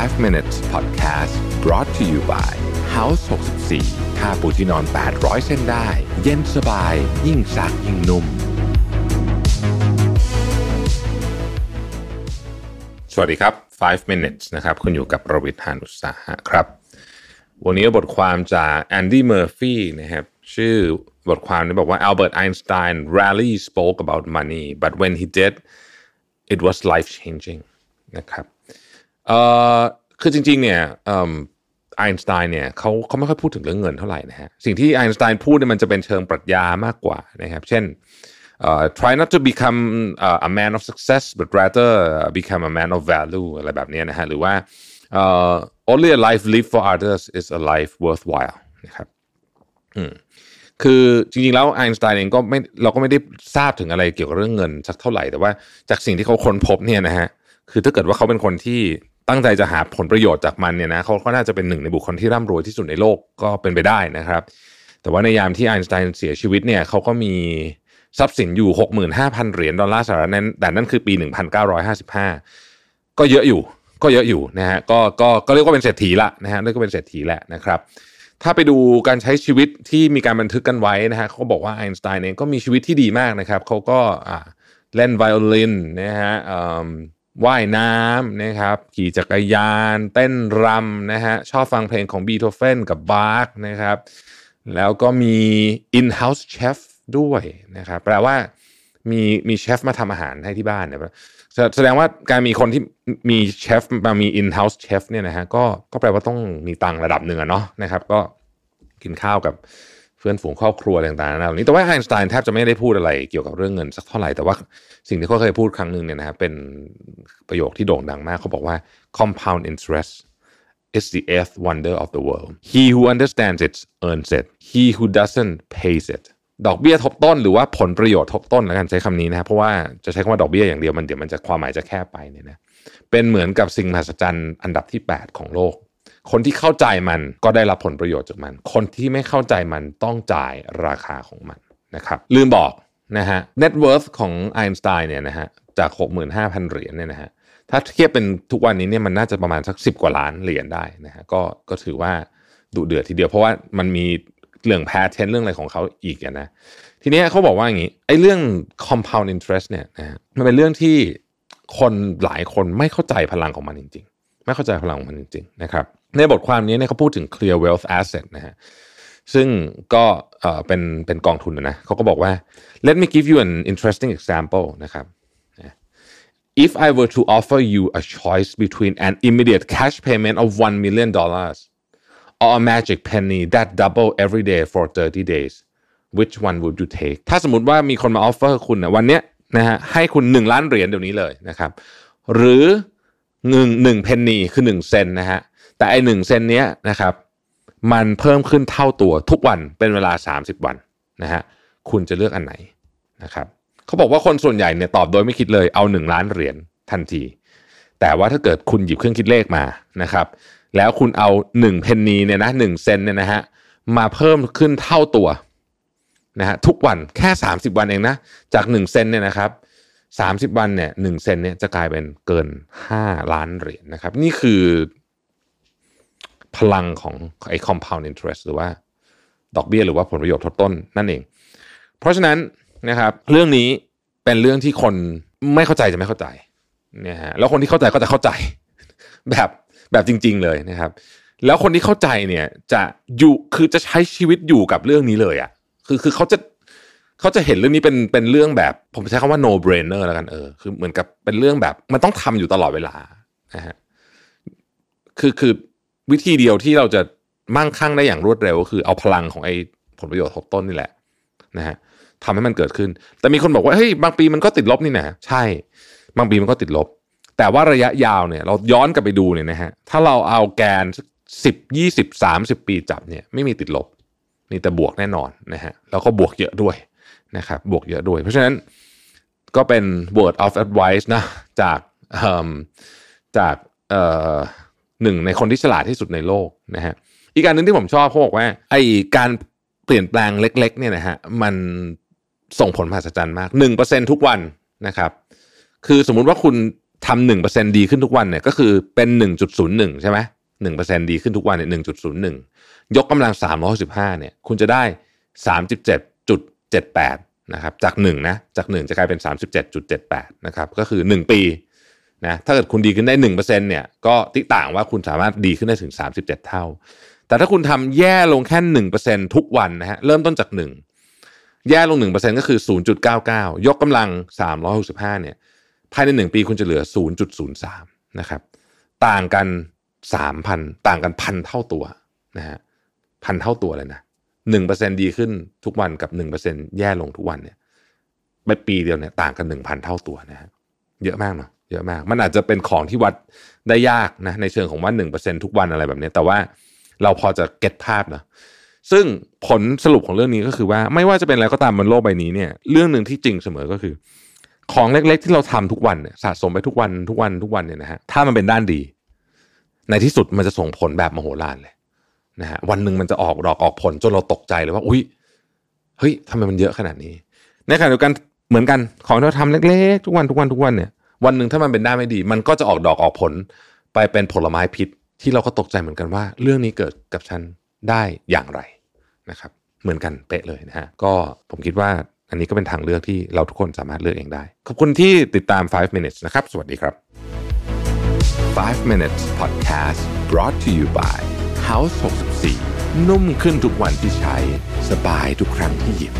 5 minutes podcast brought to you by House 64ค่าปูที่นอน 800 เส้นได้ เย็นสบาย ยิ่งซักยิ่งนุ่ม สวัสดีครับ 5 minutes นะครับ คุณอยู่กับประวิทยานุสาหะครับ วันนี้บทความจากแอนดี้เมอร์ฟีนะครับ ชื่อบทความนี้บอกว่า Albert Einstein rarely spoke about money but when he did it was life changing นะครับ เอ่อคือจริง ๆ เนี่ยไอน์สไตน์เนี่ยเขาเขาไม่ค่อยพูดถึงเรื่องเงินเท่าไหร่นะฮะสิ่งที่ไอน์สไตน์พูดเนี่ยมันจะเป็นเชิงปรัชญามากกว่านะครับเช่น uh, try not to become uh, a man of success but rather become a man of value อะไรแบบนี้นะฮะหรือว่า uh, only a life lived for others is a life worthwhile นะครับอืมคือจริงๆแล้วไอน์สไตน์เองก็ไม่เราก็ไม่ได้ทราบถึงอะไรเกี่ยวกับเรื่องเงินสักเท่าไหร่ แต่ว่าจากสิ่งที่เขาค้นพบเนี่ยนะฮะคือถ้าเกิดว่าเขาเป็นคนที่ ตั้งใจจะหาผลประโยชน์จากมันเนี่ยนะเขาก็น่าจะเป็นหนึ่งในบุคคลที่ร่ำรวยที่สุดในโลกก็เป็นไปได้นะครับ แต่ว่าในยามที่ไอน์สไตน์เสียชีวิตเนี่ยเขาก็มีทรัพย์สินอยู่ 65,000 เหรียญดอลลาร์สหรัฐนั้นแต่นั่นคือปี 1955 ก็เยอะอยู่ ก็เยอะอยู่นะฮะก็ก็ก็เรียกว่าเป็นเศรษฐีละนะฮะเรียกว่าเป็นเศรษฐีแหละนะครับ ถ้าไปดูการใช้ชีวิตที่มีการบันทึกกันไว้นะฮะเขาบอกว่าไอน์สไตน์เองก็มีชีวิตที่ดีมากนะครับเขาก็เล่นไวโอลินนะฮะ ว่ายน้ำนะครับ ขี่จักรยาน เต้นรำนะฮะ ชอบฟังเพลงของบีโธเฟนกับบาร์กนะครับ แล้วก็มี in-house chef ด้วยนะครับ แปลว่ามีมีเชฟมาทำอาหารให้ที่บ้านเนี่ยแสดงว่าการมีคนที่มีเชฟมามี in-house chef เนี่ยนะฮะก็ก็แปลว่าต้องมีตังระดับหนึ่งอะเนาะนะครับ ก็กินข้าวกับ เพื่อนฝูงครอบครัวต่างๆเหล่านี้แต่ว่าไอน์สไตน์แทบจะไม่ได้พูดอะไรเกี่ยวกับเรื่องเงินสักเท่าไหร่แต่ว่าสิ่งที่เขาเคยพูดครั้งหนึ่งเนี่ยนะครับเป็นประโยคที่โด่งดังมากเขาบอกว่า compound interest is the eighth wonder of the world he who understands it earns it he who doesn't pays it ดอกเบี้ยทบต้นหรือว่าผลประโยชน์ทบต้นแล้วกันใช้คำนี้นะครับเพราะว่าจะใช้คำว่าดอกเบี้ยอย่างเดียวมันเดี๋ยวมันจะความหมายจะแคบไปเนี่ยนะเป็นเหมือนกับสิ่งมหัศจรรย์อันดับที่ 8 ของโลก คนที่เข้าใจมันก็ได้รับผลประโยชน์จากมัน คนที่ไม่เข้าใจมันต้องจ่ายราคาของมันนะครับ ลืมบอกนะฮะ net worth ของไอน์สไตน์เนี่ยนะฮะจาก 65,000 เหรียญเนี่ยนะฮะถ้าเทียบเป็นทุกวันนี้เนี่ยมันน่าจะประมาณสัก 10 กว่าล้านเหรียญได้นะฮะก็ก็ถือว่าดุเดือดทีเดียวเพราะว่ามันมีเรื่องแพทเทนเรื่องอะไรของเขาอีกนะทีนี้เขาบอกว่าอย่างนี้ไอ้เรื่อง compound interest เนี่ยนะมันเป็นเรื่องที่คนหลายคนไม่เข้าใจพลังของมันจริง ๆ ไม่เข้าใจพลังของมันจริง ๆ นะครับ ในบทความนี้เนี่ยเขาพูดถึง clear wealth asset นะฮะซึ่งก็เออเป็นเป็นกองทุนนะเขาก็บอกว่า let me give you an interesting example นะครับ if I were to offer you a choice between an immediate cash payment of one million dollars or a magic penny that double every day for 30 days which one would you take ถ้าสมมติว่ามีคนมา offer คุณนะวันเนี้ยนะฮะให้คุณ 1 ล้านเหรียญเดี๋ยวนี้เลยนะครับ หรือหนึ่งหนึ่งเพนนีคือ 1 เซนต์นะฮะ แต่ไอหนึ่งเซนต์เนี้ยนะครับ มันเพิ่มขึ้นเท่าตัวทุกวันเป็นเวลา 30 วันนะฮะคุณจะเลือกอันไหนนะครับเขาบอกว่าคนส่วนใหญ่เนี่ยตอบโดยไม่คิดเลยเอา 1 ล้านเหรียญทันที แต่ว่าถ้าเกิดคุณหยิบเครื่องคิดเลขมานะครับ แล้วคุณเอา1เพนนีเนี่ยนะหเซนเนี่ยนะฮะมาเพิ่มขึ้นเท่าตัวนะฮะทุกวันแค่ 30 วันเองนะ จาก1เซนเนี่ยนะครับ30 วันเนี่ยหเซนเนี่ยจะกลายเป็นเกิน 5 ล้านเหรียญนะครับ นี่คือ พลังของไอ้ compound interest หรือว่าดอกเบี้ยหรือว่าผลประโยชน์ทดต้นนั่นเอง เพราะฉะนั้นนะครับเรื่องนี้เป็นเรื่องที่คนไม่เข้าใจจะไม่เข้าใจนะฮะแล้วคนที่เข้าใจก็จะเข้าใจแบบแบบจริง ๆ เลยนะครับ แล้วคนที่เข้าใจเนี่ยจะอยู่คือจะใช้ชีวิตอยู่กับเรื่องนี้เลยอะ่ะคือคือเขาจะเขาจะเห็นเรื่องนี้เป็นเป็นเรื่องแบบ ผมใช้คำว่า no brainer แล้วกันเออคือเหมือนกับเป็นเรื่องแบบ มันต้องทำอยู่ตลอดเวลานะฮะคือคือ วิธีเดียวที่เราจะมั่งคั่งได้อย่างรวดเร็วก็คือเอาพลังของไอ้ผลประโยชน์ทบต้นนี่แหละนะฮะทำให้มันเกิดขึ้น แต่มีคนบอกว่าเฮ้ยบางปีมันก็ติดลบนี่นะใช่ บางปีมันก็ติดลบ แต่ว่าระยะยาวเนี่ย เราย้อนกลับไปดูเนี่ยนะฮะถ้าเราเอาแกนสิบยี่สิบสามสิบปีจับเนี่ยไม่มีติดลบนี่แต่บวกแน่นอนนะฮะแล้วก็บวกเยอะด้วยนะครับบวกเยอะด้วย เพราะฉะนั้นก็เป็น word of advice นะจากจาก หนึ่งในคนที่ฉลาดที่สุดในโลกนะฮะอีกการหนึ่งที่ผมชอบเขาบอกว่าไอการเปลี่ยนแปลงเล็ก ๆ เนี่ยนะฮะมันส่งผลมหัศจรรย์มากหนึ่งเปอร์เซ็นทุกวันนะครับ คือสมมุติว่าคุณทำหนึ่งเปอร์เซ็นดีขึ้นทุกวันเนี่ยก็คือเป็นหนึ่งจุดศูนย์หนึ่งใช่ไหมหนึ่งเปอร์เซ็นดีขึ้นทุกวันเนี่ยหนึ่งจุดศูนย์หนึ่งยกกำลังสามร้อยสิบห้าเนี่ยคุณจะได้สามสิบเจ็ดจุดเจ็ดแปดนะครับจาก1นะจาก1จะกลายเป็น37.78นะครับก็คือ1ปี นะถ้าเกิดคุณดีขึ้นได้1%เนี่ยก็ติต่างว่าคุณสามารถดีขึ้นได้ถึง 37 เท่า แต่ถ้าคุณทำแย่ลงแค่ 1%ทุกวันนะฮะเริ่มต้นจาก 1 แย่ลง 1%ก็คือ 0.99 ยกกำลัง 365เนี่ยภายใน 1 ปีคุณจะเหลือ 0.03นะครับต่างกัน 3,000 ต่างกันพันเท่าตัวนะฮะพันเท่าตัวเลยนะหนึ่งเปอร์เซ็นดีขึ้นทุกวันกับหนึ่งเปอร์เซ็นแย่ลงทุกวันเนี่ยไปปีเดียวเนี่ยต่างกันหนึ่งพันเท่าตัวนะฮะเยอะมากเนาะ เยอะมาก มันอาจจะเป็นของที่วัดได้ยากนะในเชิงของว่าหนึ่งเปอร์เซ็นทุกวันอะไรแบบนี้ แต่ว่าเราพอจะเก็ตภาพนะซึ่งผลสรุปของเรื่องนี้ก็คือว่าไม่ว่าจะเป็นอะไรก็ตามบนโลกใบนี้เนี่ยเรื่องหนึ่งที่จริงเสมอก็คือ ของเล็กๆ ที่เราทำทุกวันเนี่ยสะสมไปทุกวันทุกวันทุกวันเนี่ยนะฮะถ้ามันเป็นด้านดี ในที่สุดมันจะส่งผลแบบมโหฬารเลยนะฮะวันหนึ่งมันจะออกดอกออกผลจนเราตกใจเลยว่า อุ้ยเฮ้ยทำไมมันเยอะขนาดนี้ ในขณะเดียวกันเหมือนกันของที่เราทำเล็ก ๆ ทุกวันทุกวันทุกวันเนี่ย วันหนึ่งถ้ามันเป็นได้ไม่ดี มันก็จะออกดอกออกผลไปเป็นผลไม้พิษ ที่เราก็ตกใจเหมือนกันว่า เรื่องนี้เกิดกับฉันได้อย่างไรนะครับ เหมือนกันเป๊ะเลยนะฮะก็ผมคิดว่าอันนี้ก็เป็นทางเลือกที่เราทุกคนสามารถเลือกเองได้ ขอบคุณที่ติดตาม 5 minutes นะครับ สวัสดีครับ 5 minutes podcast brought to you by House 64 นุ่มขึ้นทุกวันที่ใช้ สบายทุกครั้งที่หยิบ